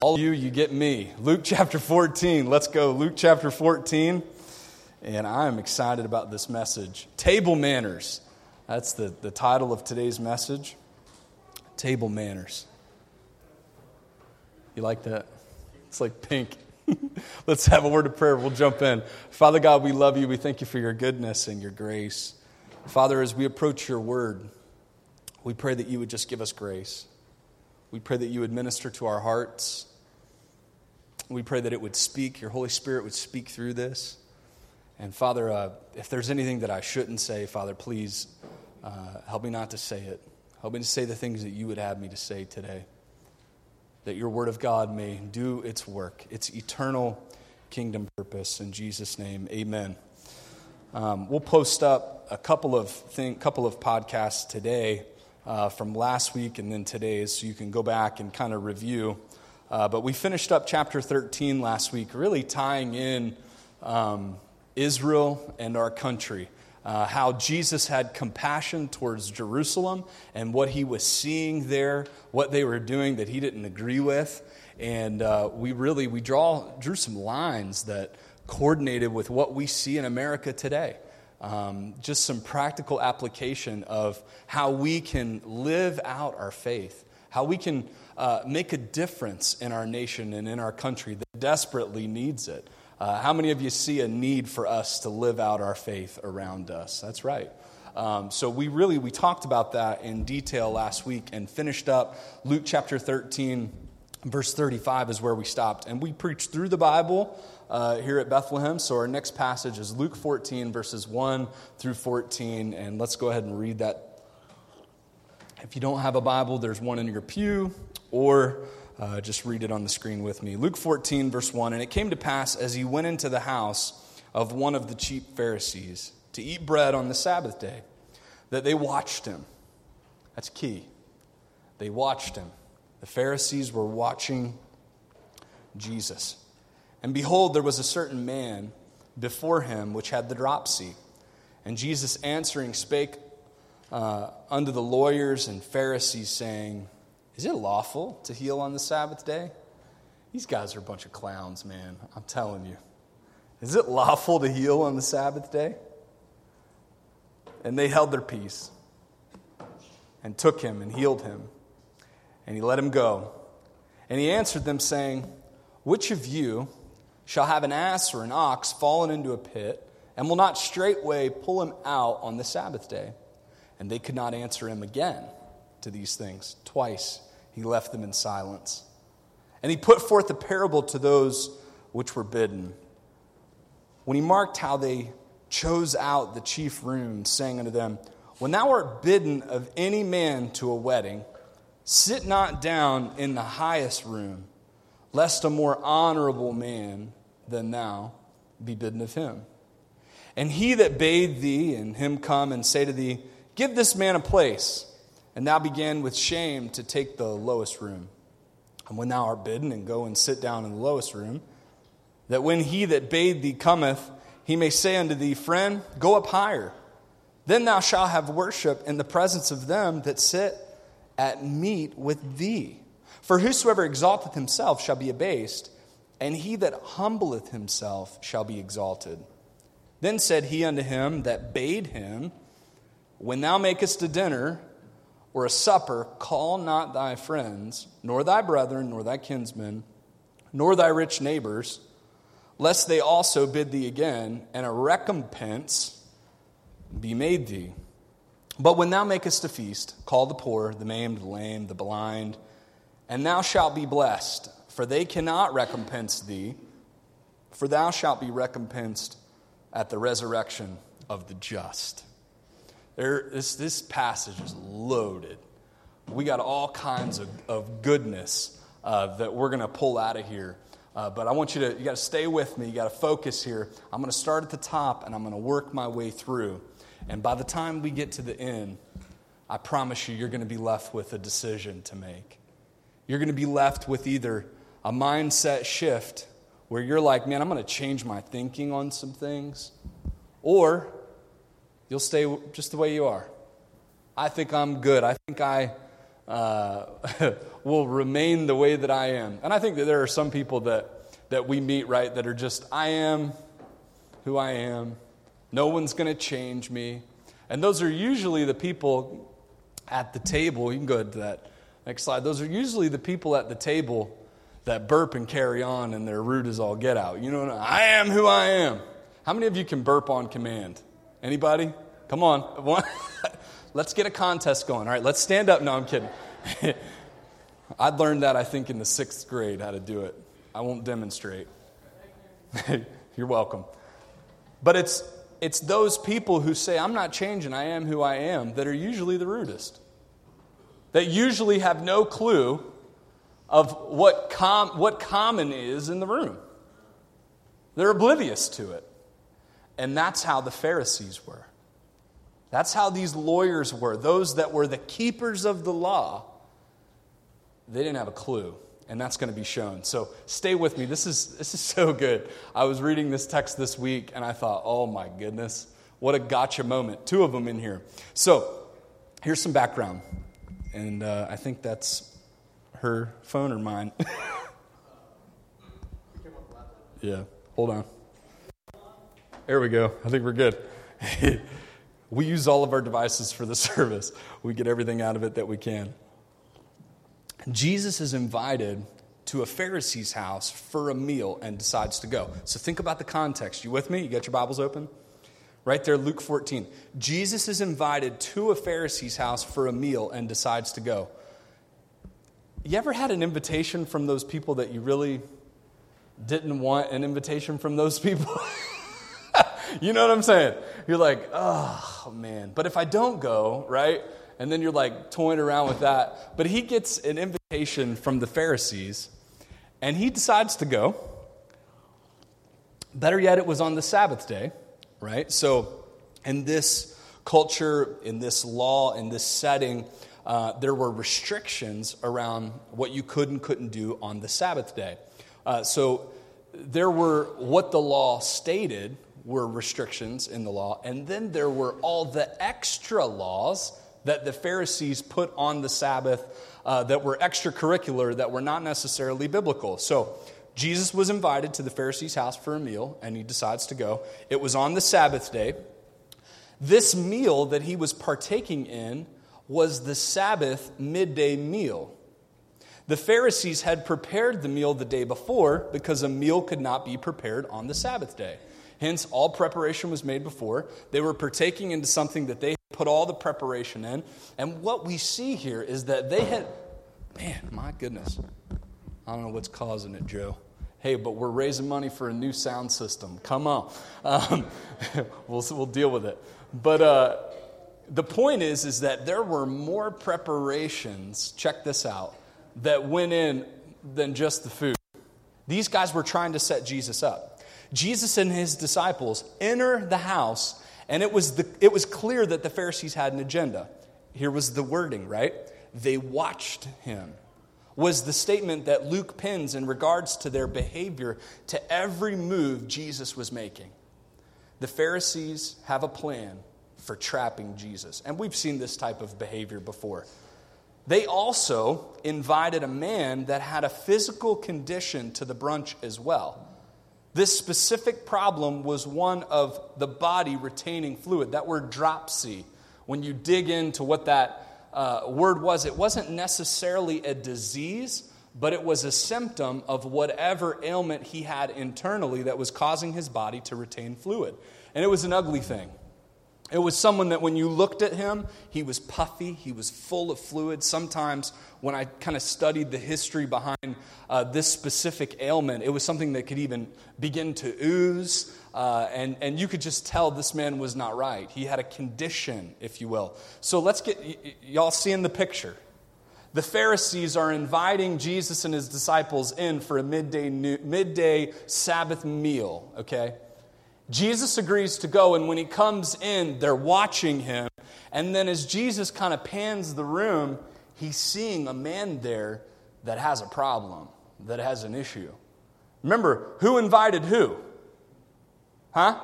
All of you, you get me. Luke chapter 14. Let's go. Luke chapter 14. And I'm excited about this message. Table manners. That's the, the title of today's message. Table manners. You like that? It's like pink. Let's have a word of prayer. We'll jump in. Father God, we love you. We thank you for your goodness and your grace. Father, as we approach your word, we pray that you would just give us grace. We pray that you would minister to our hearts. We pray that it would speak, your Holy Spirit would speak through this. And Father, uh, if there's anything that I shouldn't say, Father, please uh, help me not to say it. Help me to say the things that you would have me to say today. That your word of God may do its work, its eternal kingdom purpose. In Jesus' name, amen. Um, we'll post up a couple of thing, couple of podcasts today uh, from last week and then today's, so you can go back and kind of review. Uh, but we finished up chapter 13 last week, really tying in um, Israel and our country. Uh, how Jesus had compassion towards Jerusalem and what he was seeing there, what they were doing that he didn't agree with. And uh, we really we draw, drew some lines that coordinated with what we see in America today. Um, just some practical application of how we can live out our faith, how we can uh, make a difference in our nation and in our country that desperately needs it. Uh, how many of you see a need for us to live out our faith around us? That's right. Um, so we really we talked about that in detail last week and finished up Luke chapter 13, verse 35 is where we stopped, and we preached through the Bible. Uh, here at Bethlehem. So, our next passage is Luke 14, verses 1 through 14. And let's go ahead and read that. If you don't have a Bible, there's one in your pew or uh, just read it on the screen with me. Luke 14, verse 1 And it came to pass as he went into the house of one of the chief Pharisees to eat bread on the Sabbath day that they watched him. That's key. They watched him. The Pharisees were watching Jesus. And behold, there was a certain man before him which had the dropsy. And Jesus answering spake uh, the lawyers and Pharisees, saying, is it lawful to heal on the Sabbath day? These guys are a bunch of clowns, man. I'm telling you. Is it lawful to heal on the Sabbath day? And they held their peace and took him and healed him. And he let him go. And he answered them, saying, Which of you shall have an ass or an ox fallen into a pit, and will not straightway pull him out on the Sabbath day? And they could not answer him again to these things. Twice he left them in silence. And he put forth a parable to those which were bidden. When he marked how they chose out the chief room, saying unto them, When thou art bidden of any man to a wedding, sit not down in the highest room, lest a more honorable man than thou be bidden of him. And he that bade thee and him come and say to thee, Give this man a place and thou begin with shame to take the lowest room. And when thou art bidden, and go and sit down in the lowest room, that when he that bade thee cometh, he may say unto thee, Friend, go up higher. Then thou shalt have worship in the presence of them that sit at meat with thee. For whosoever exalteth himself shall be abased, and he that humbleth himself shall be exalted. Then said he unto him that bade him, When thou makest a dinner, or a supper, call not thy friends, nor thy brethren, nor thy kinsmen, nor thy rich neighbors, lest they also bid thee again, and a recompense be made thee. But when thou makest a feast, call the poor, the maimed, the lame, the blind, and thou shalt be blessed, for they cannot recompense thee, for thou shalt be recompensed at the resurrection of the just. There, this, this passage is loaded. We got all kinds of, of goodness uh, that we're going to pull out of here. Uh, but I want you to, you got to stay with me. You got to focus here. I'm going to start at the top and I'm going to work my way through. And by the time we get to the end, I promise you, you're going to be left with a decision to make. You're going to be left with either a mindset shift where you're like, man, I'm going to change my thinking on some things, or You'll stay just the way you are. I think I'm good. I think I uh, will remain the way that I am. And I think that there are some people that, that we meet, right, that are just, I am who I am. No one's going to change me. And those are usually the people at the table. You can go to that next slide. Those are usually the people at the table that burp and carry on and their root is all get out. You know, I am who I am. How many of you can burp on command? Anybody? Come on. let's get a contest going. All right, let's stand up. No, I'm kidding. I learned that, I think, in the sixth grade, how to do it. I won't demonstrate. You're welcome. But it's, it's those people who say, I'm not changing, I am who I am, that are usually the rudest. That usually have no clue of what, com- what common is in the room. They're oblivious to it. And that's how the Pharisees were. That's how these lawyers were. Those that were the keepers of the law, they didn't have a clue. And that's going to be shown. So stay with me. This is, this is so good. I was reading this text this week and I thought, oh my goodness, what a gotcha moment. Two of them in here. So here's some background. And uh, I think that's her phone or mine. yeah, hold on. There we go. I think we're good. we use all of our devices for the service, we get everything out of it that we can. Jesus is invited to a Pharisee's house for a meal and decides to go. So think about the context. You with me? You got your Bibles open? Right there, Luke 14. Jesus is invited to a Pharisee's house for a meal and decides to go. You ever had an invitation from those people that you really didn't want an invitation from those people? you know what I'm saying? You're like, oh, man. But if I don't go, right? And then you're like toying around with that. But he gets an invitation from the Pharisees, and he decides to go. Better yet, it was on the Sabbath day, right? So, in this culture, in this law, in this setting, uh, there were restrictions around what you could and couldn't do on the Sabbath day. Uh, so, there were what the law stated were restrictions in the law, and then there were all the extra laws that the Pharisees put on the Sabbath uh, that were extracurricular, that were not necessarily biblical. So, Jesus was invited to the Pharisee's house for a meal, and he decides to go. It was on the Sabbath day. This meal that he was partaking in was the Sabbath midday meal. The Pharisees had prepared the meal the day before because a meal could not be prepared on the Sabbath day. Hence, all preparation was made before. They were partaking into something that they put all the preparation in. And what we see here is that they had, man, my goodness. I don't know what's causing it, Joe. Hey, but we're raising money for a new sound system. Come on. Um, we'll, we'll deal with it. But uh, the point is, is that there were more preparations, check this out, that went in than just the food. These guys were trying to set Jesus up. Jesus and his disciples enter the house, and it was, the, it was clear that the Pharisees had an agenda. Here was the wording, right? They watched him, was the statement that Luke pins in regards to their behavior to every move Jesus was making. The Pharisees have a plan for trapping Jesus, and we've seen this type of behavior before. They also invited a man that had a physical condition to the brunch as well. This specific problem was one of the body retaining fluid. That word dropsy, when you dig into what that uh, word was, it wasn't necessarily a disease, but it was a symptom of whatever ailment he had internally that was causing his body to retain fluid. And it was an ugly thing. It was someone that when you looked at him, he was puffy, he was full of fluid. Sometimes, when I kind of studied the history behind uh, this specific ailment, it was something that could even begin to ooze, uh, and, and you could just tell this man was not right. He had a condition, if you will. So let's get y- y- y'all seeing the picture. The Pharisees are inviting Jesus and his disciples in for a midday, midday Sabbath meal, okay? Jesus agrees to go, and when he comes in, they're watching him. And then as Jesus kind of pans the room, he's seeing a man there that has a problem, that has an issue. Remember, who invited who? Huh?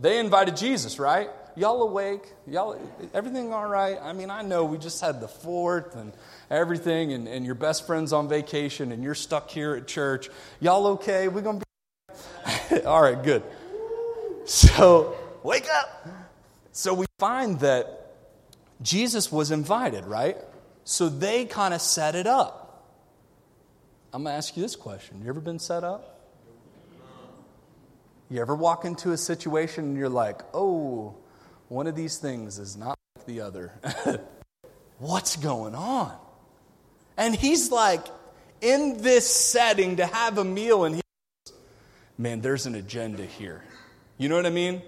They invited Jesus, right? Y'all awake? Y'all, everything all right? I mean, I know we just had the fourth and everything, and, and your best friend's on vacation, and you're stuck here at church. Y'all okay? We're going to be. all right, good. So, wake up. So, we find that Jesus was invited, right? So, they kind of set it up. I'm going to ask you this question You ever been set up? You ever walk into a situation and you're like, oh, one of these things is not like the other? What's going on? And he's like, in this setting to have a meal, and he man, there's an agenda here. You know what I mean?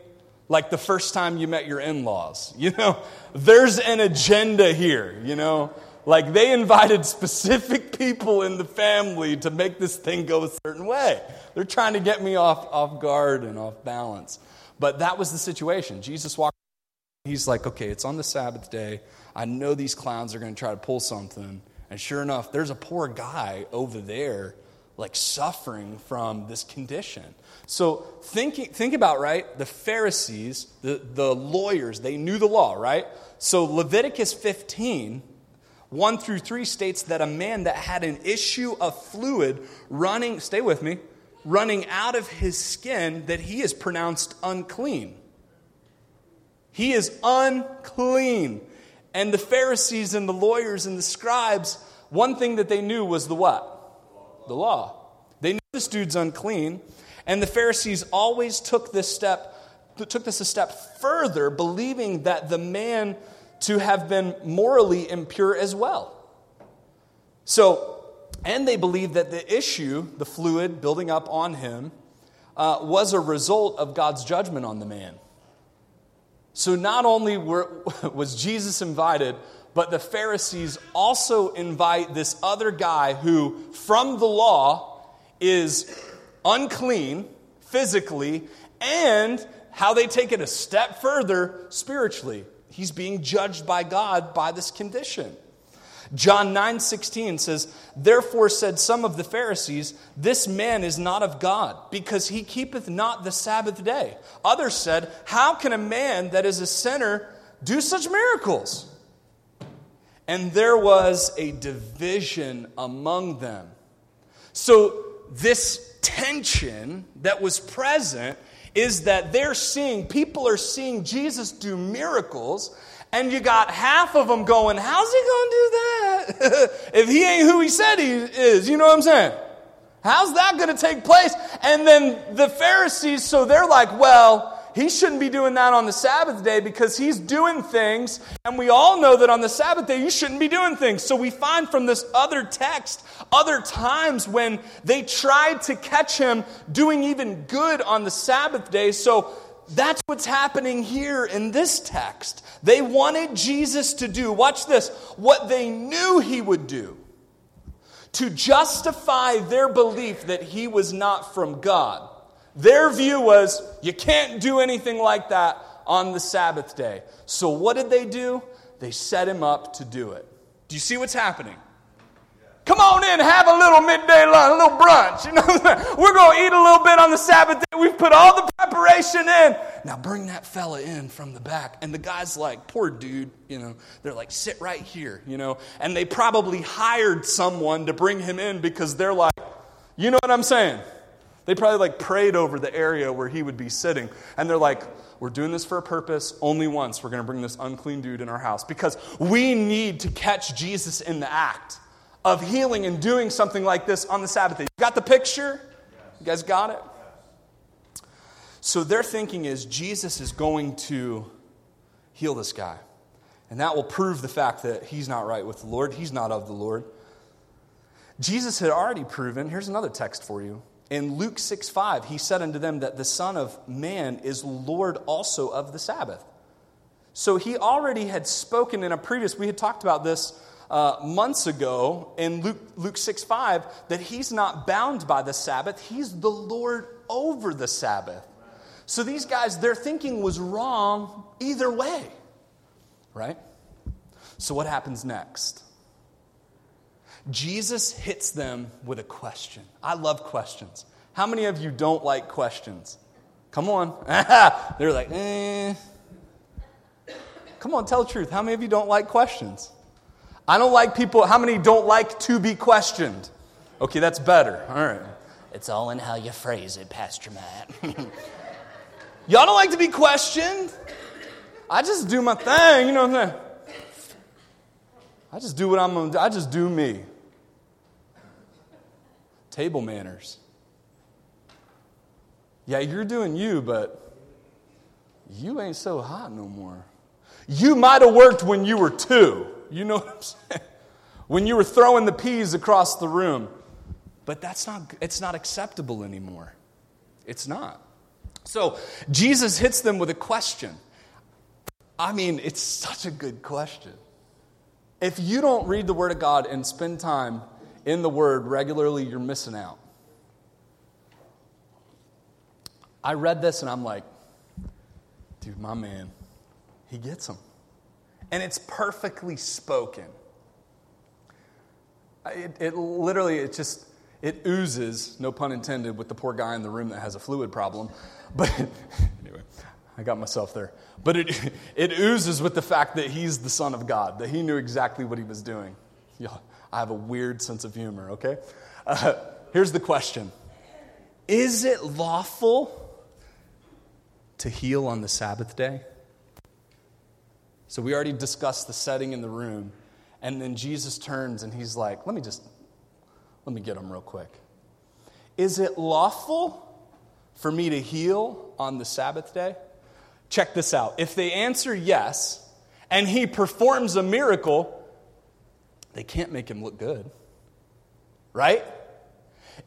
Like the first time you met your in laws, you know, there's an agenda here, you know? Like they invited specific people in the family to make this thing go a certain way. They're trying to get me off, off guard and off balance. But that was the situation. Jesus walked. He's like, okay, it's on the Sabbath day. I know these clowns are going to try to pull something. And sure enough, there's a poor guy over there, like suffering from this condition. So think, think about, right? The Pharisees, the, the lawyers, they knew the law, right? So Leviticus 15 1 through 3 states that a man that had an issue of fluid running, stay with me, running out of his skin, that he is pronounced unclean. He is unclean. And the Pharisees and the lawyers and the scribes, one thing that they knew was the what? The law. They knew this dude's unclean. And the Pharisees always took this step, took this a step further, believing that the man to have been morally impure as well. So, and they believed that the issue, the fluid building up on him, uh, was a result of God's judgment on the man. So, not only were, was Jesus invited, but the Pharisees also invite this other guy who, from the law, is unclean physically, and how they take it a step further spiritually. He's being judged by God by this condition. John 9 16 says, Therefore said some of the Pharisees, This man is not of God, because he keepeth not the Sabbath day. Others said, How can a man that is a sinner do such miracles? And there was a division among them. So, this tension that was present is that they're seeing, people are seeing Jesus do miracles, and you got half of them going, How's he going to do that? if he ain't who he said he is, you know what I'm saying? How's that going to take place? And then the Pharisees, so they're like, Well, he shouldn't be doing that on the Sabbath day because he's doing things, and we all know that on the Sabbath day you shouldn't be doing things. So we find from this other text other times when they tried to catch him doing even good on the Sabbath day. So that's what's happening here in this text. They wanted Jesus to do, watch this, what they knew he would do to justify their belief that he was not from God. Their view was you can't do anything like that on the Sabbath day. So what did they do? They set him up to do it. Do you see what's happening? Come on in, have a little midday lunch, a little brunch. You know, we're going to eat a little bit on the Sabbath day. We've put all the preparation in. Now bring that fella in from the back. And the guy's like, poor dude, you know, they're like, sit right here, you know. And they probably hired someone to bring him in because they're like, you know what I'm saying? They probably like prayed over the area where he would be sitting. And they're like, we're doing this for a purpose. Only once we're going to bring this unclean dude in our house because we need to catch Jesus in the act of healing and doing something like this on the Sabbath day. You got the picture? You guys got it? So their thinking is Jesus is going to heal this guy. And that will prove the fact that he's not right with the Lord. He's not of the Lord. Jesus had already proven, here's another text for you. In Luke 6 5, he said unto them that the Son of Man is Lord also of the Sabbath. So he already had spoken in a previous, we had talked about this uh, months ago in Luke, Luke 6 5, that he's not bound by the Sabbath, he's the Lord over the Sabbath. So these guys, their thinking was wrong either way, right? So what happens next? Jesus hits them with a question. I love questions. How many of you don't like questions? Come on. They're like, eh. Come on, tell the truth. How many of you don't like questions? I don't like people. How many don't like to be questioned? Okay, that's better. All right. It's all in how you phrase it, Pastor Matt. Y'all don't like to be questioned? I just do my thing, you know what I'm saying? I just do what I'm gonna do. I just do me. Table manners. Yeah, you're doing you, but you ain't so hot no more. You might have worked when you were two. You know what I'm saying? When you were throwing the peas across the room. But that's not, it's not acceptable anymore. It's not. So Jesus hits them with a question. I mean, it's such a good question. If you don't read the Word of God and spend time in the Word regularly, you're missing out. I read this and I'm like, dude, my man, he gets them. And it's perfectly spoken. It, it literally, it just, it oozes, no pun intended, with the poor guy in the room that has a fluid problem. But anyway, I got myself there. But it, it oozes with the fact that he's the Son of God, that he knew exactly what he was doing. Yeah, I have a weird sense of humor, okay? Uh, here's the question Is it lawful to heal on the Sabbath day? So we already discussed the setting in the room. And then Jesus turns and he's like, let me just, let me get him real quick. Is it lawful for me to heal on the Sabbath day? Check this out. If they answer yes, and he performs a miracle, they can't make him look good. Right?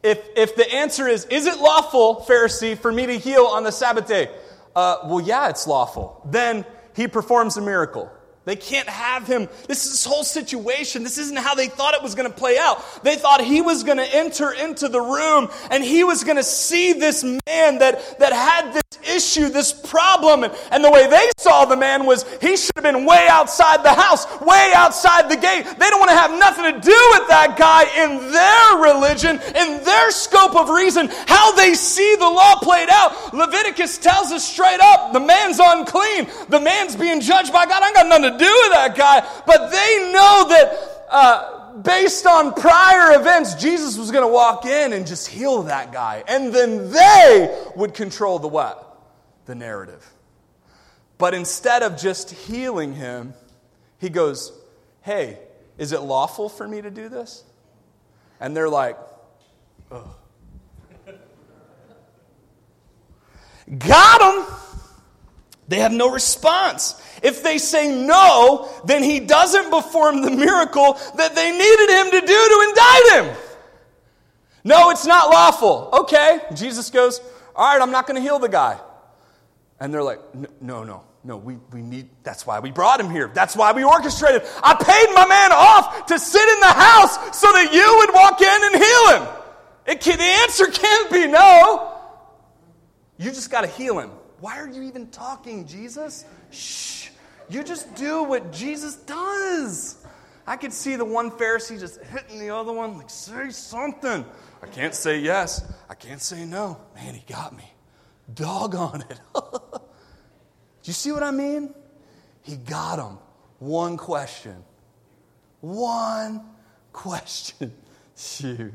If, if the answer is, is it lawful, Pharisee, for me to heal on the Sabbath day? Uh, well, yeah, it's lawful. Then he performs a miracle. They can't have him. This is this whole situation. This isn't how they thought it was going to play out. They thought he was going to enter into the room and he was going to see this man that, that had this issue, this problem. And, and the way they saw the man was he should have been way outside the house, way outside the gate. They don't want to have nothing to do with that guy in their religion, in their scope of reason, how they see the law played out. Leviticus tells us straight up the man's unclean, the man's being judged by God. I got nothing to do with that guy, but they know that uh, based on prior events, Jesus was going to walk in and just heal that guy. And then they would control the what? The narrative. But instead of just healing him, he goes, Hey, is it lawful for me to do this? And they're like, Ugh. Got him! They have no response. If they say no, then he doesn't perform the miracle that they needed him to do to indict him. No, it's not lawful. Okay. Jesus goes, All right, I'm not going to heal the guy. And they're like, No, no, no, we, we need, that's why we brought him here. That's why we orchestrated. I paid my man off to sit in the house so that you would walk in and heal him. It can, the answer can't be no. You just got to heal him. Why are you even talking, Jesus? Shh. You just do what Jesus does. I could see the one Pharisee just hitting the other one, like, say something. I can't say yes. I can't say no. Man, he got me. Dog on it. do you see what I mean? He got him. One question. One question. Shoot.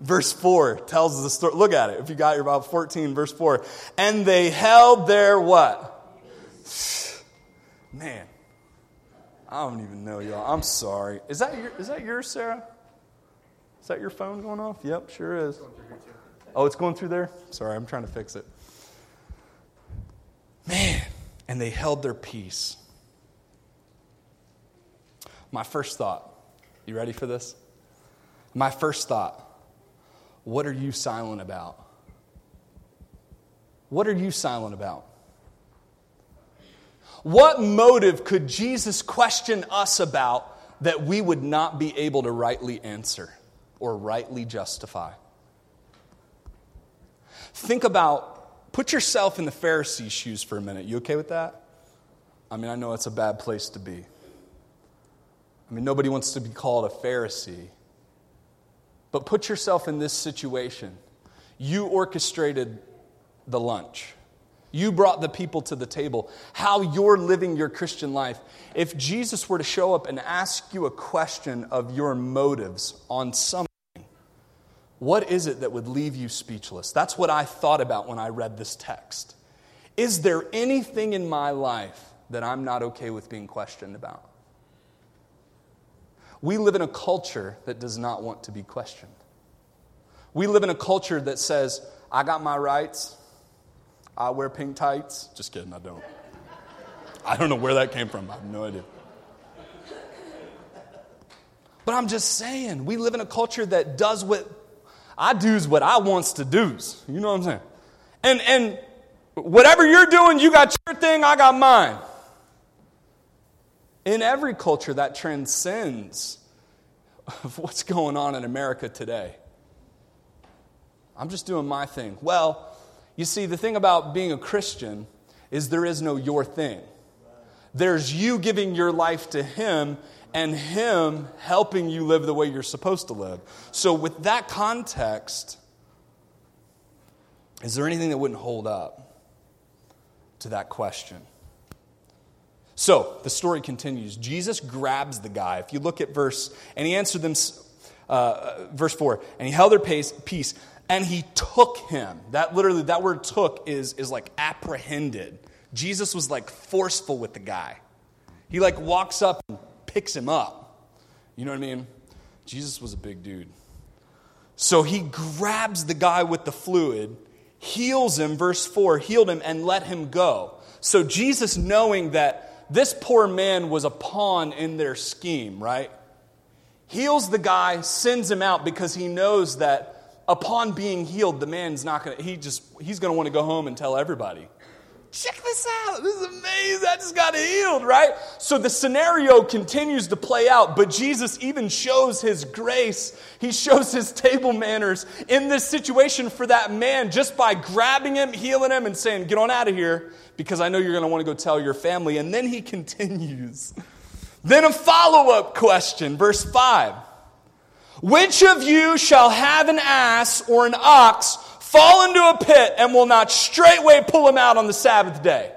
Verse 4 tells us the story. Look at it. If you got your Bible, 14, verse 4. And they held their what? Man, I don't even know y'all. I'm sorry. Is that your, is that yours, Sarah? Is that your phone going off? Yep, sure is. Oh, it's going through there? Sorry, I'm trying to fix it. Man, and they held their peace. My first thought, you ready for this? My first thought, what are you silent about? What are you silent about? What motive could Jesus question us about that we would not be able to rightly answer or rightly justify? Think about, put yourself in the Pharisee's shoes for a minute. You okay with that? I mean, I know it's a bad place to be. I mean, nobody wants to be called a Pharisee. But put yourself in this situation. You orchestrated the lunch. You brought the people to the table. How you're living your Christian life. If Jesus were to show up and ask you a question of your motives on something, what is it that would leave you speechless? That's what I thought about when I read this text. Is there anything in my life that I'm not okay with being questioned about? We live in a culture that does not want to be questioned. We live in a culture that says, I got my rights, I wear pink tights. Just kidding, I don't. I don't know where that came from, I have no idea. But I'm just saying, we live in a culture that does what I do's what I wants to do's. You know what I'm saying? And and whatever you're doing, you got your thing, I got mine. In every culture, that transcends of what's going on in America today. I'm just doing my thing. Well, you see, the thing about being a Christian is there is no your thing. There's you giving your life to Him and Him helping you live the way you're supposed to live. So, with that context, is there anything that wouldn't hold up to that question? So, the story continues. Jesus grabs the guy. If you look at verse, and he answered them, uh, verse 4, and he held their pace, peace, and he took him. That literally, that word took is, is like apprehended. Jesus was like forceful with the guy. He like walks up and picks him up. You know what I mean? Jesus was a big dude. So he grabs the guy with the fluid, heals him, verse 4, healed him, and let him go. So Jesus, knowing that this poor man was a pawn in their scheme, right? Heals the guy, sends him out because he knows that upon being healed, the man's not going to, he just, he's going to want to go home and tell everybody check this out. This is amazing. I just got healed, right? So the scenario continues to play out, but Jesus even shows his grace. He shows his table manners in this situation for that man just by grabbing him, healing him, and saying, Get on out of here because I know you're going to want to go tell your family. And then he continues. Then a follow up question, verse 5. Which of you shall have an ass or an ox fall into a pit and will not straightway pull him out on the Sabbath day.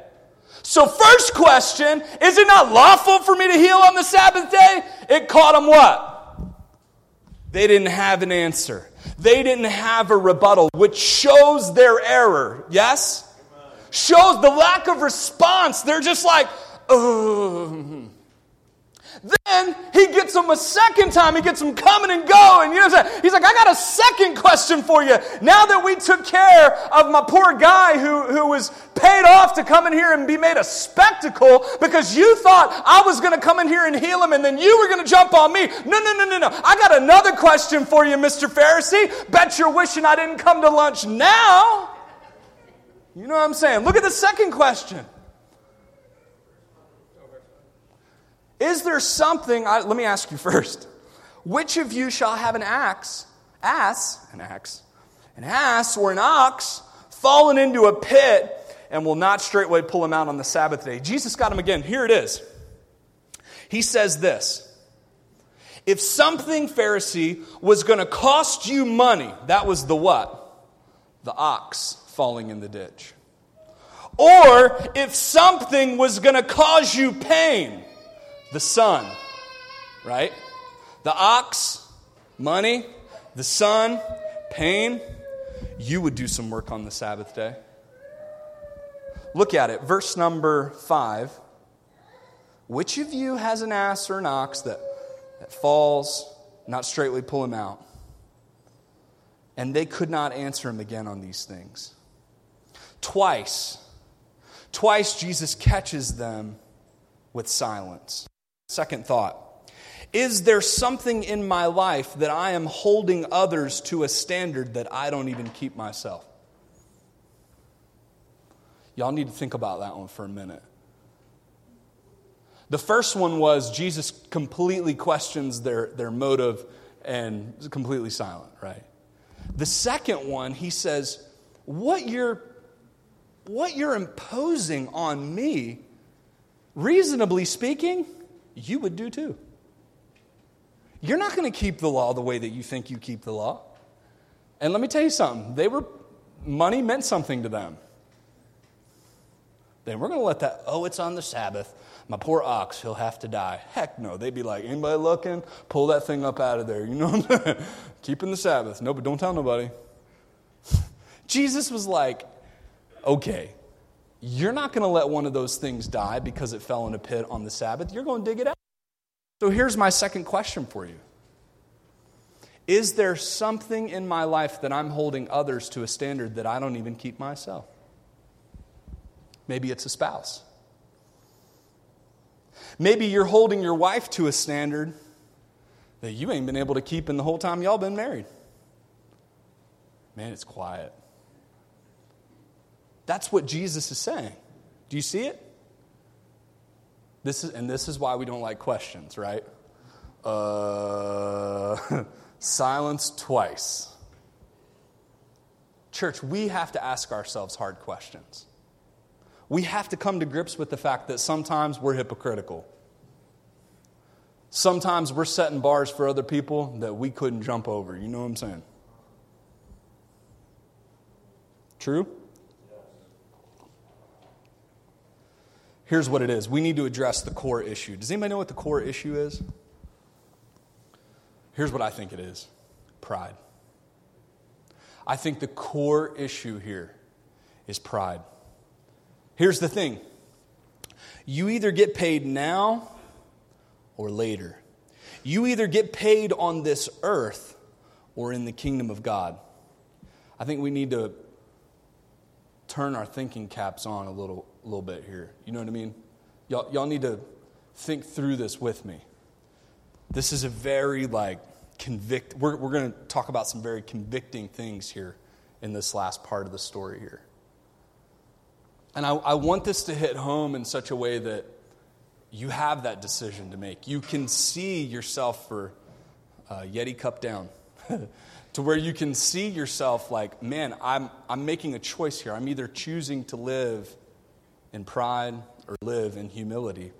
So, first question is it not lawful for me to heal on the Sabbath day? It caught them what? They didn't have an answer. They didn't have a rebuttal, which shows their error. Yes? Shows the lack of response. They're just like, oh. Then he gets them a second time. He gets them coming and going. You know what He's like, I got a second question for you. Now that we took care of my poor guy who, who was paid off to come in here and be made a spectacle because you thought I was going to come in here and heal him and then you were going to jump on me. No, no, no, no, no. I got another question for you, Mr. Pharisee. Bet you're wishing I didn't come to lunch now. You know what I'm saying? Look at the second question. Is there something, I, let me ask you first, which of you shall have an axe, ass, an axe, an ass or an ox fallen into a pit and will not straightway pull him out on the Sabbath day? Jesus got him again. Here it is. He says this. If something, Pharisee, was going to cost you money, that was the what? The ox falling in the ditch. Or if something was going to cause you pain, the son, right? The ox, money, the son, pain. You would do some work on the Sabbath day. Look at it, verse number five. Which of you has an ass or an ox that, that falls, not straightly pull him out? And they could not answer him again on these things. Twice, twice Jesus catches them with silence. Second thought Is there something in my life that I am holding others to a standard that I don't even keep myself? Y'all need to think about that one for a minute. The first one was Jesus completely questions their, their motive and completely silent, right? The second one, he says, What you're, what you're imposing on me, reasonably speaking, you would do too. You're not going to keep the law the way that you think you keep the law. And let me tell you something, they were money meant something to them. then we're going to let that, oh, it's on the Sabbath. My poor ox, he'll have to die. Heck no. They'd be like, anybody looking? Pull that thing up out of there. You know? Keeping the Sabbath. No, but don't tell nobody. Jesus was like, okay, you're not going to let one of those things die because it fell in a pit on the Sabbath. You're going to dig it out. So here's my second question for you Is there something in my life that I'm holding others to a standard that I don't even keep myself? Maybe it's a spouse. Maybe you're holding your wife to a standard that you ain't been able to keep in the whole time y'all been married. Man, it's quiet. That's what Jesus is saying. Do you see it? This is, and this is why we don't like questions, right? Uh, silence twice. Church, we have to ask ourselves hard questions. We have to come to grips with the fact that sometimes we're hypocritical. Sometimes we're setting bars for other people that we couldn't jump over. You know what I'm saying? True? Here's what it is we need to address the core issue. Does anybody know what the core issue is? Here's what I think it is pride. I think the core issue here is pride. Here's the thing you either get paid now or later. You either get paid on this earth or in the kingdom of God. I think we need to turn our thinking caps on a little, a little bit here. You know what I mean? Y'all, y'all need to think through this with me. This is a very, like, convict. We're, we're going to talk about some very convicting things here in this last part of the story here. And I, I want this to hit home in such a way that you have that decision to make. You can see yourself for uh, Yeti cup down. to where you can see yourself like, man, I'm, I'm making a choice here. I'm either choosing to live in pride or live in humility.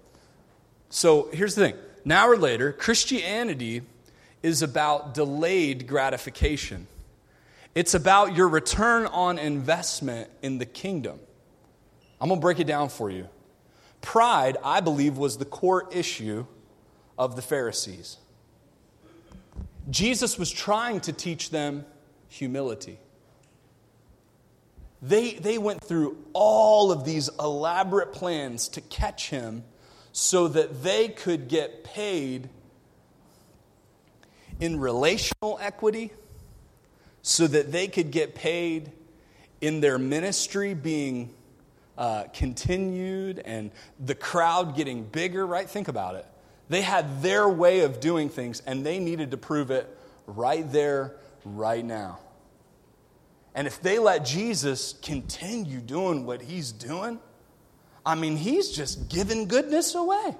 So here's the thing now or later, Christianity is about delayed gratification, it's about your return on investment in the kingdom. I'm going to break it down for you. Pride, I believe, was the core issue of the Pharisees. Jesus was trying to teach them humility. They, they went through all of these elaborate plans to catch him so that they could get paid in relational equity, so that they could get paid in their ministry being uh, continued and the crowd getting bigger, right? Think about it. They had their way of doing things, and they needed to prove it right there, right now. And if they let Jesus continue doing what he's doing, I mean, he's just giving goodness away.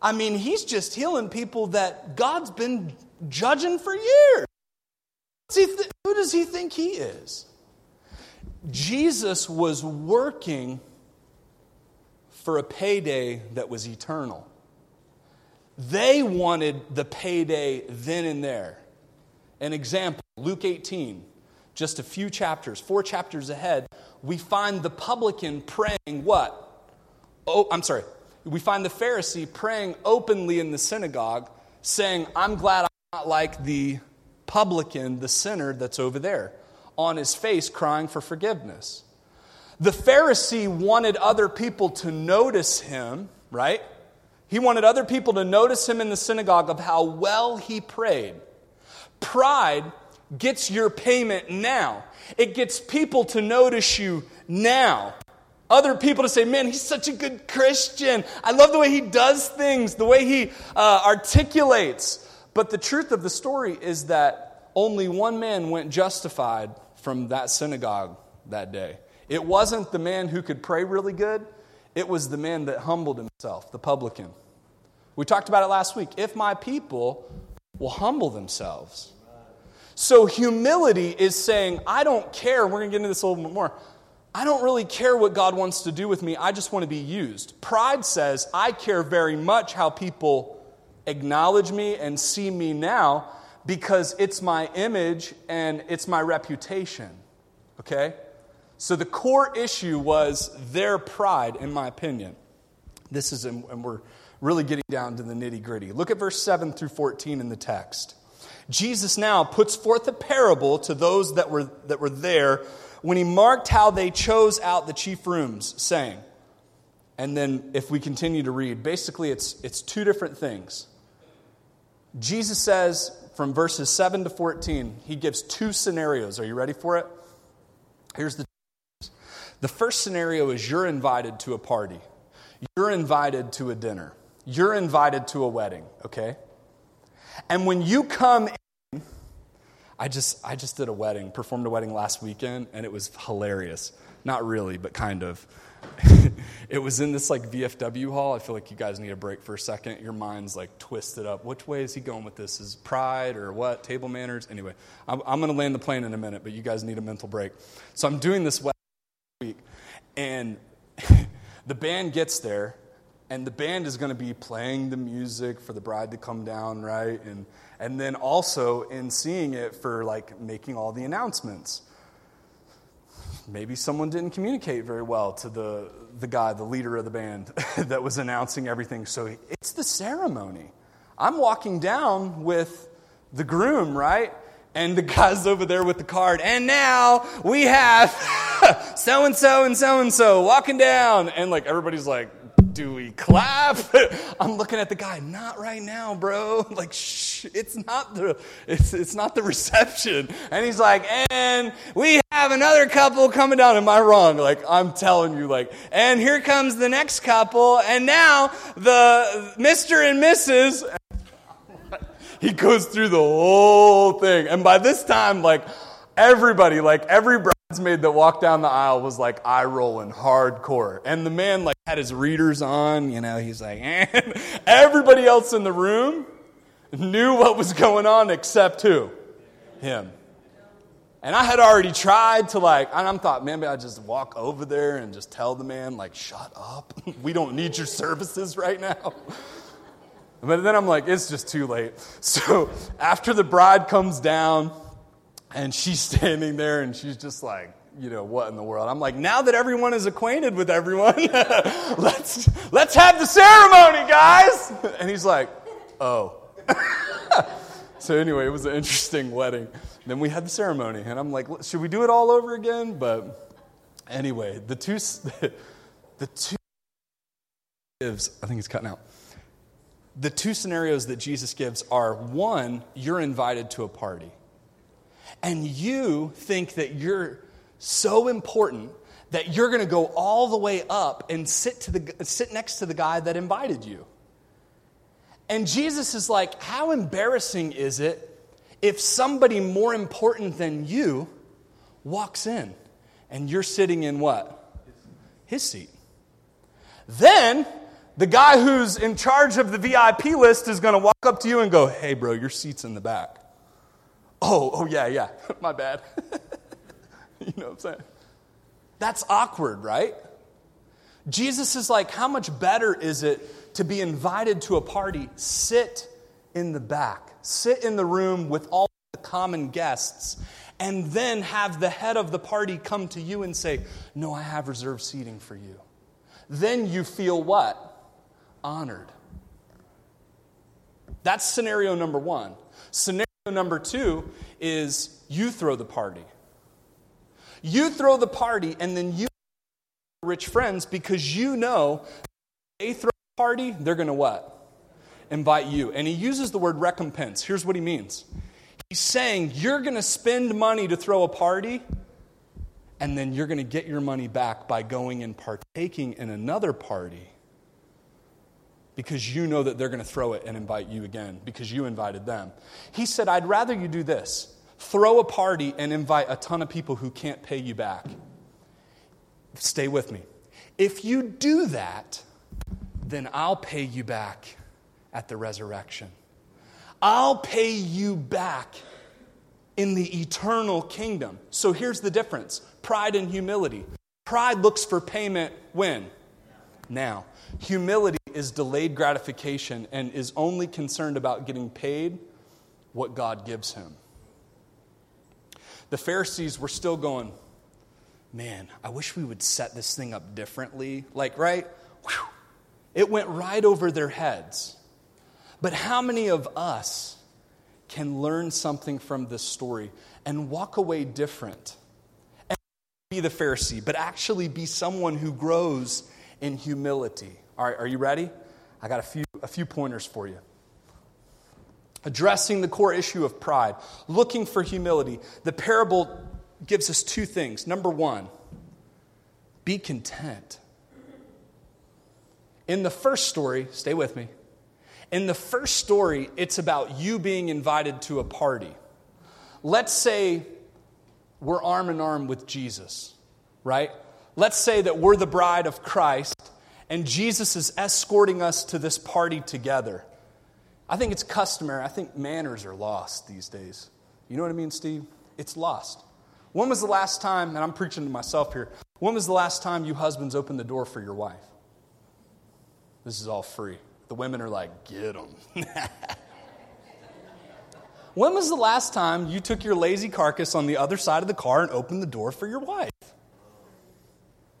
I mean, he's just healing people that God's been judging for years. Who does he think he is? Jesus was working for a payday that was eternal. They wanted the payday then and there. An example Luke 18, just a few chapters, four chapters ahead, we find the publican praying what? Oh, I'm sorry. We find the Pharisee praying openly in the synagogue, saying, I'm glad I'm not like the publican, the sinner that's over there, on his face crying for forgiveness. The Pharisee wanted other people to notice him, right? He wanted other people to notice him in the synagogue of how well he prayed. Pride gets your payment now, it gets people to notice you now. Other people to say, man, he's such a good Christian. I love the way he does things, the way he uh, articulates. But the truth of the story is that only one man went justified from that synagogue that day. It wasn't the man who could pray really good, it was the man that humbled himself, the publican. We talked about it last week. If my people will humble themselves. So, humility is saying, I don't care. We're going to get into this a little bit more. I don't really care what God wants to do with me. I just want to be used. Pride says, I care very much how people acknowledge me and see me now because it's my image and it's my reputation. Okay? So the core issue was their pride, in my opinion. This is, and we're really getting down to the nitty gritty. Look at verse 7 through 14 in the text. Jesus now puts forth a parable to those that were, that were there when he marked how they chose out the chief rooms, saying, and then if we continue to read, basically it's, it's two different things. Jesus says from verses 7 to 14, he gives two scenarios. Are you ready for it? Here's the the first scenario is you're invited to a party, you're invited to a dinner, you're invited to a wedding, okay? And when you come in, I just, I just did a wedding, performed a wedding last weekend, and it was hilarious. Not really, but kind of. it was in this like VFW hall. I feel like you guys need a break for a second. Your mind's like twisted up. Which way is he going with this? Is pride or what? Table manners? Anyway, I'm, I'm going to land the plane in a minute, but you guys need a mental break. So I'm doing this week. And the band gets there, and the band is going to be playing the music for the bride to come down, right? And, and then also in seeing it for like making all the announcements. Maybe someone didn't communicate very well to the, the guy, the leader of the band, that was announcing everything. So it's the ceremony. I'm walking down with the groom, right? And the guy's over there with the card. And now we have so and so and so and so walking down. And like everybody's like, do we clap? I'm looking at the guy, not right now, bro. Like, shh, it's not the it's it's not the reception. And he's like, and we have another couple coming down. Am I wrong? Like, I'm telling you, like, and here comes the next couple, and now the Mr. and Mrs he goes through the whole thing. And by this time, like everybody, like every bridesmaid that walked down the aisle was like eye rolling hardcore. And the man like had his readers on, you know, he's like, eh. and everybody else in the room knew what was going on except who? Him. And I had already tried to like, and I'm thought, maybe I just walk over there and just tell the man, like, shut up. we don't need your services right now. But then I'm like, it's just too late. So after the bride comes down and she's standing there and she's just like, you know, what in the world? I'm like, now that everyone is acquainted with everyone, let's, let's have the ceremony, guys. And he's like, oh. so anyway, it was an interesting wedding. Then we had the ceremony, and I'm like, should we do it all over again? But anyway, the two, the two, I think it's cutting out the two scenarios that Jesus gives are one, you're invited to a party, and you think that you're so important that you're going to go all the way up and sit, to the, sit next to the guy that invited you. And Jesus is like, How embarrassing is it if somebody more important than you walks in and you're sitting in what? His seat. Then the guy who's in charge of the VIP list is going to walk up to you and go, Hey, bro, your seat's in the back. Oh, oh, yeah, yeah, my bad. you know what I'm saying? That's awkward, right? Jesus is like, How much better is it to be invited to a party? Sit in the back, sit in the room with all the common guests, and then have the head of the party come to you and say, No, I have reserved seating for you. Then you feel what? honored. That's scenario number one. Scenario number two is you throw the party. You throw the party, and then you rich friends because you know they throw a party, they're going to what? Invite you. And he uses the word recompense. Here's what he means He's saying you're going to spend money to throw a party, and then you're going to get your money back by going and partaking in another party because you know that they're going to throw it and invite you again because you invited them. He said, I'd rather you do this throw a party and invite a ton of people who can't pay you back. Stay with me. If you do that, then I'll pay you back at the resurrection. I'll pay you back in the eternal kingdom. So here's the difference pride and humility. Pride looks for payment when? Now. Humility is delayed gratification and is only concerned about getting paid what God gives him. The Pharisees were still going, man, I wish we would set this thing up differently. Like, right? Whew. It went right over their heads. But how many of us can learn something from this story and walk away different? And be the Pharisee, but actually be someone who grows in humility. All right, are you ready? I got a few, a few pointers for you. Addressing the core issue of pride, looking for humility. The parable gives us two things. Number one, be content. In the first story, stay with me. In the first story, it's about you being invited to a party. Let's say we're arm in arm with Jesus, right? Let's say that we're the bride of Christ and Jesus is escorting us to this party together. I think it's customary. I think manners are lost these days. You know what I mean, Steve? It's lost. When was the last time, and I'm preaching to myself here, when was the last time you husbands opened the door for your wife? This is all free. The women are like, get them. when was the last time you took your lazy carcass on the other side of the car and opened the door for your wife?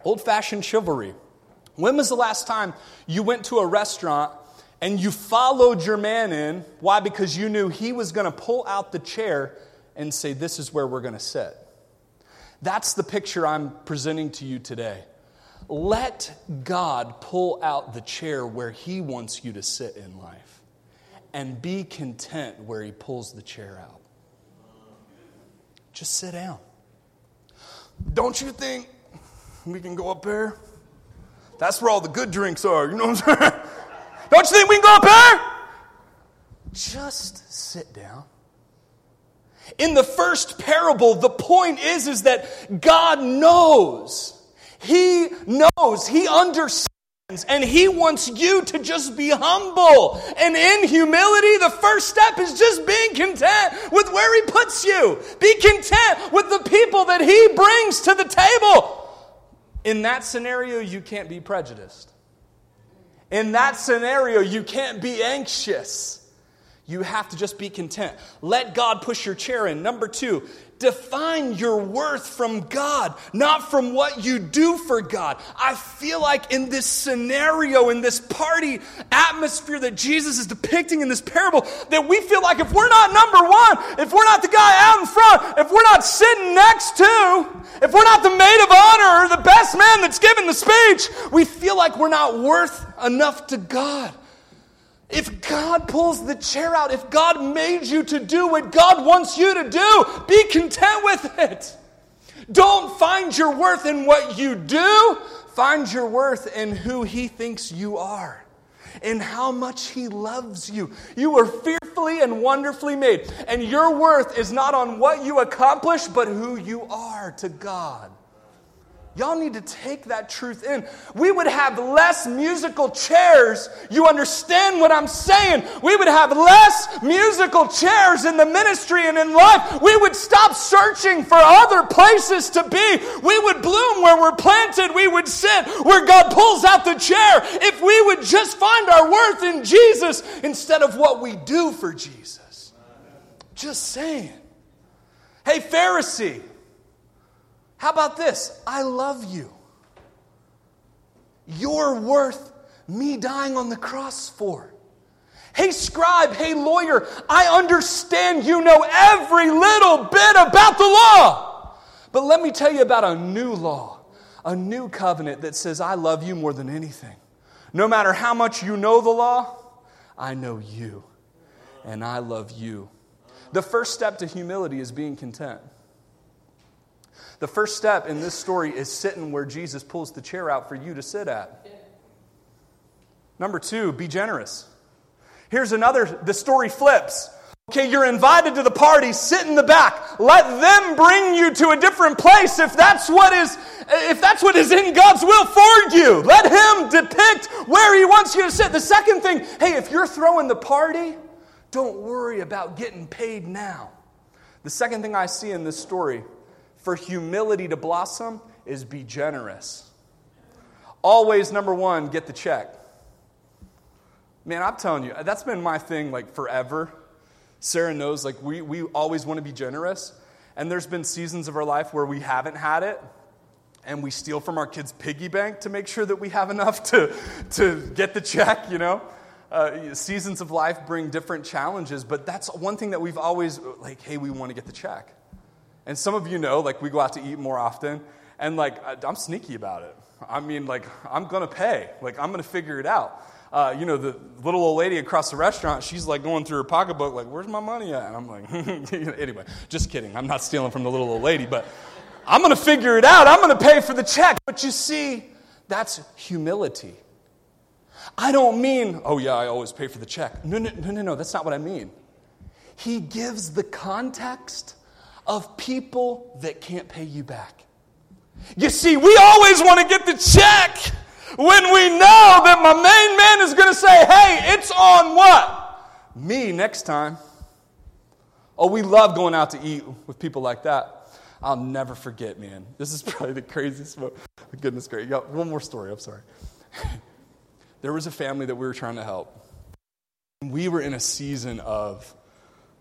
Old fashioned chivalry. When was the last time you went to a restaurant and you followed your man in? Why? Because you knew he was going to pull out the chair and say, This is where we're going to sit. That's the picture I'm presenting to you today. Let God pull out the chair where He wants you to sit in life and be content where He pulls the chair out. Just sit down. Don't you think we can go up there? That's where all the good drinks are. You know what I'm saying? Don't you think we can go up there? Just sit down. In the first parable, the point is, is that God knows. He knows. He understands. And He wants you to just be humble. And in humility, the first step is just being content with where He puts you. Be content with the people that He brings to the table. In that scenario, you can't be prejudiced. In that scenario, you can't be anxious. You have to just be content. Let God push your chair in. Number two, define your worth from God, not from what you do for God. I feel like in this scenario, in this party atmosphere that Jesus is depicting in this parable, that we feel like if we're not number one, if we're not the guy out in front, if we're not sitting next to, if we're not the maid of honor or the best man that's giving the speech, we feel like we're not worth enough to God. If God pulls the chair out, if God made you to do what God wants you to do, be content with it. Don't find your worth in what you do, find your worth in who He thinks you are and how much He loves you. You were fearfully and wonderfully made, and your worth is not on what you accomplish, but who you are to God. Y'all need to take that truth in. We would have less musical chairs. You understand what I'm saying? We would have less musical chairs in the ministry and in life. We would stop searching for other places to be. We would bloom where we're planted. We would sit where God pulls out the chair. If we would just find our worth in Jesus instead of what we do for Jesus. Just saying. Hey, Pharisee. How about this? I love you. You're worth me dying on the cross for. Hey, scribe, hey, lawyer, I understand you know every little bit about the law. But let me tell you about a new law, a new covenant that says, I love you more than anything. No matter how much you know the law, I know you, and I love you. The first step to humility is being content. The first step in this story is sitting where Jesus pulls the chair out for you to sit at. Number two, be generous. Here's another, the story flips. Okay, you're invited to the party, sit in the back. Let them bring you to a different place if that's what is if that's what is in God's will for you. Let him depict where he wants you to sit. The second thing, hey, if you're throwing the party, don't worry about getting paid now. The second thing I see in this story for humility to blossom is be generous. Always, number one, get the check. Man, I'm telling you, that's been my thing like forever. Sarah knows, like, we, we always want to be generous. And there's been seasons of our life where we haven't had it. and we steal from our kids' piggy bank to make sure that we have enough to, to get the check, you know? Uh, seasons of life bring different challenges, but that's one thing that we've always, like, hey, we want to get the check. And some of you know, like, we go out to eat more often, and like, I'm sneaky about it. I mean, like, I'm to pay. Like, I'm to figure it out. Uh, you know, the little old lady across the restaurant, she's like going through her pocketbook, like, where's my money at? And I'm like, anyway, just kidding. I'm not stealing from the little old lady, but I'm going to figure it out. I'm going to pay for the check. But you see, that's humility. I don't mean, oh, yeah, I always pay for the check. No, no, no, no, no. That's not what I mean. He gives the context of people that can't pay you back. You see, we always want to get the check when we know that my main man is going to say, hey, it's on what? Me next time. Oh, we love going out to eat with people like that. I'll never forget, man. This is probably the craziest. Goodness gracious. Got one more story. I'm sorry. there was a family that we were trying to help. We were in a season of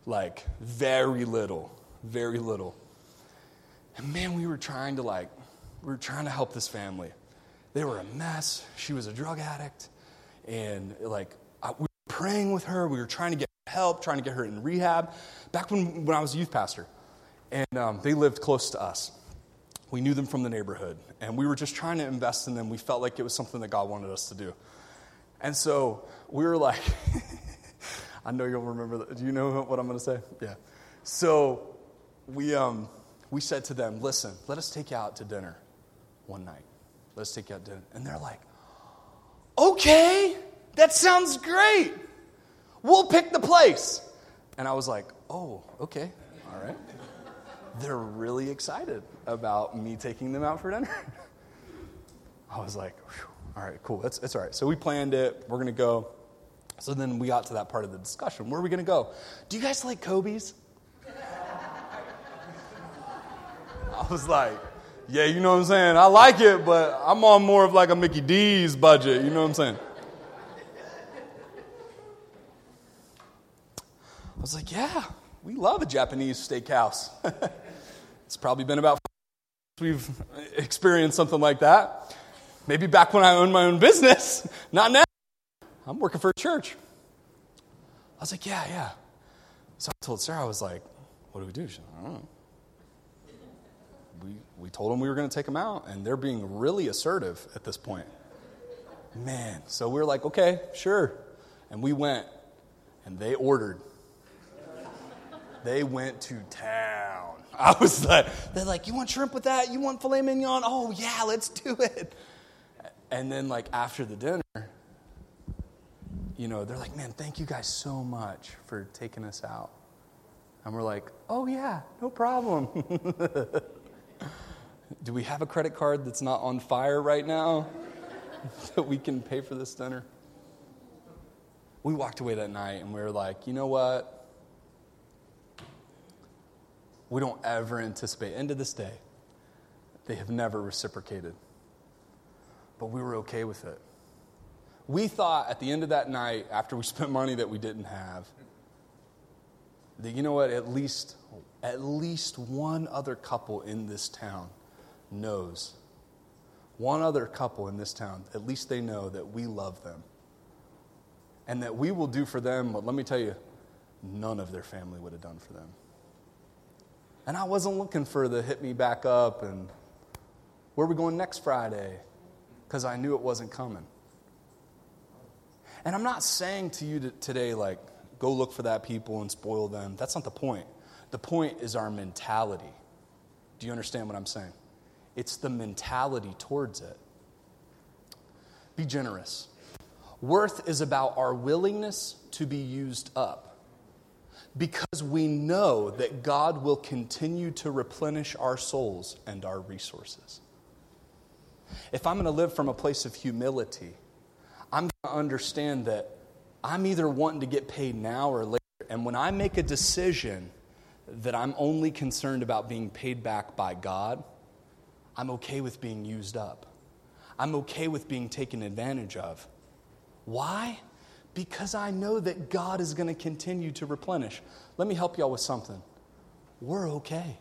like very little, very little. And man, we were trying to like, we were trying to help this family. They were a mess. She was a drug addict. And like, I, we were praying with her. We were trying to get help, trying to get her in rehab. Back when, when I was a youth pastor and um, they lived close to us. We knew them from the neighborhood, and we were just trying to invest in them. We felt like it was something that God wanted us to do. And so we were like, I know you'll remember that. Do you know what I'm going to say? Yeah. So we, um, we said to them, listen, let us take you out to dinner one night. Let's take you out to dinner. And they're like, okay, that sounds great. We'll pick the place. And I was like, oh, okay, all right they're really excited about me taking them out for dinner. I was like, all right, cool. It's, it's all right. So we planned it. We're to go. So then we got to that part of the discussion. Where are we to go? Do you guys like Kobe's? Was like, yeah, you know what I'm saying? I like it, but I'm on more of like a Mickey D's budget. You know what I'm saying? I was like, yeah, we love a Japanese steakhouse. it's probably been about we've experienced something like that. Maybe back when I owned my own business, not now. I'm working for a church. I was like, yeah, yeah. So I told Sarah, I was like, what do we do? I don't know. We, we told them we were going to take them out, and they're being really assertive at this point. Man, so we were like, okay, sure. And we went, and they ordered they went to town. I was like, they're like, you want shrimp with that? You want filet mignon? Oh, yeah, let's do it. And then, like, after the dinner, you know, they're like, man, thank you guys so much for taking us out. And we're like, oh, yeah, no problem. do we have a credit card that's not on fire right now that we can pay for this dinner? We walked away that night and we were like, you know what? we don't ever anticipate. And to this day, they have never reciprocated. But we were okay with it. We thought at the end of that night, after we spent money that we didn't have, that you know what, at least at least one other couple in this town knows. One other couple in this town, at least they know that we love them. And that we will do for them what, let me tell you, none of their family would have done for them. And I wasn't looking for the hit me back up and where are we going next Friday? Because I knew it wasn't coming. And I'm not saying to you today, like, go look for that people and spoil them. That's not the point. The point is our mentality. Do you understand what I'm saying? It's the mentality towards it. Be generous. Worth is about our willingness to be used up because we know that God will continue to replenish our souls and our resources. If I'm going to live from a place of humility, I'm going to understand that I'm either wanting to get paid now or later. And when I make a decision that I'm only concerned about being paid back by God, I'm okay with being used up. I'm okay with being taken advantage of. Why? because I know that God is going to continue to replenish. Let me help y'all with something. We're okay.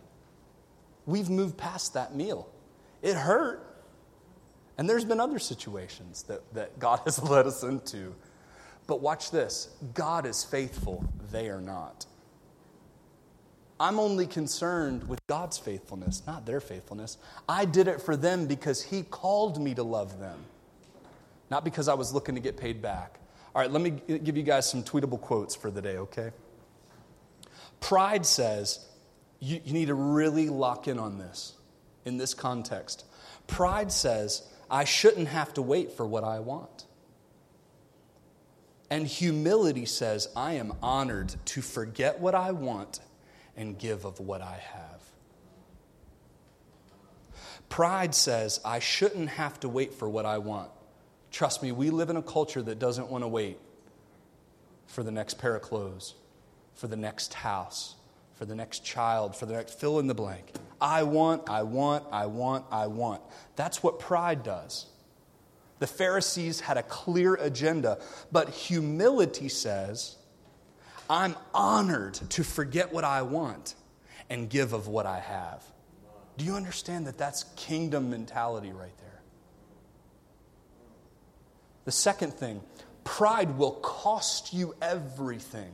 We've moved past that meal. It hurt. And there's been other situations that, that God has led us into. But watch this God is faithful, they are not. I'm only concerned with God's faithfulness, not their faithfulness. I did it for them because He called me to love them, not because I was looking to get paid back. All right, let me give you guys some tweetable quotes for the day, okay? Pride says, you, you need to really lock in on this in this context. Pride says, I shouldn't have to wait for what I want. And humility says, I am honored to forget what I want and give of what I have. Pride says, I shouldn't have to wait for what I want. Trust me, we live in a culture that doesn't want to wait for the next pair of clothes, for the next house, for the next child, for the next fill in the blank. I want, I want, I want, I want. That's what pride does. The Pharisees had a clear agenda, but humility says, I'm honored to forget what I want and give of what I have. Do you understand that that's kingdom mentality right there? The second thing, pride will cost you everything.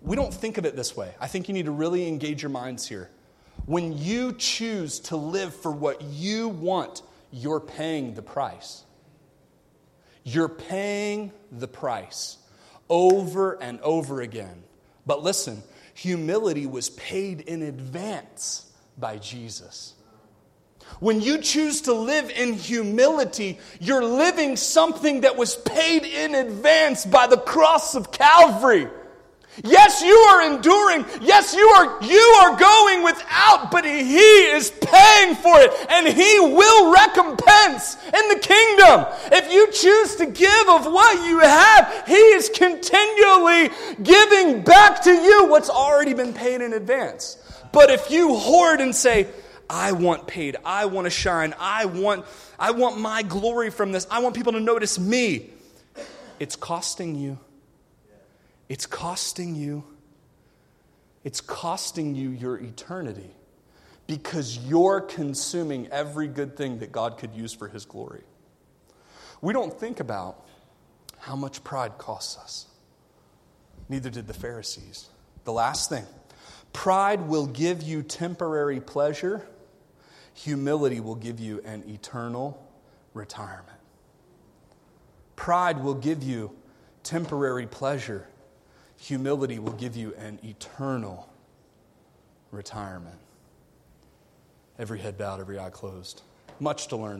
We don't think of it this way. I think you need to really engage your minds here. When you choose to live for what you want, you're paying the price. You're paying the price over and over again. But listen, humility was paid in advance by Jesus. When you choose to live in humility, you're living something that was paid in advance by the cross of Calvary. Yes, you are enduring. Yes, you are, you are going without, but He is paying for it and He will recompense in the kingdom. If you choose to give of what you have, He is continually giving back to you what's already been paid in advance. But if you hoard and say, I want paid, I want to shine, I want, I want my glory from this, I want people to notice me, it's costing you. It's costing you. It's costing you your eternity because you're consuming every good thing that God could use for His glory. We don't think about how much pride costs us. Neither did the Pharisees. The last thing pride will give you temporary pleasure, humility will give you an eternal retirement. Pride will give you temporary pleasure Humility will give you an eternal retirement. Every head bowed, every eye closed. Much to learn.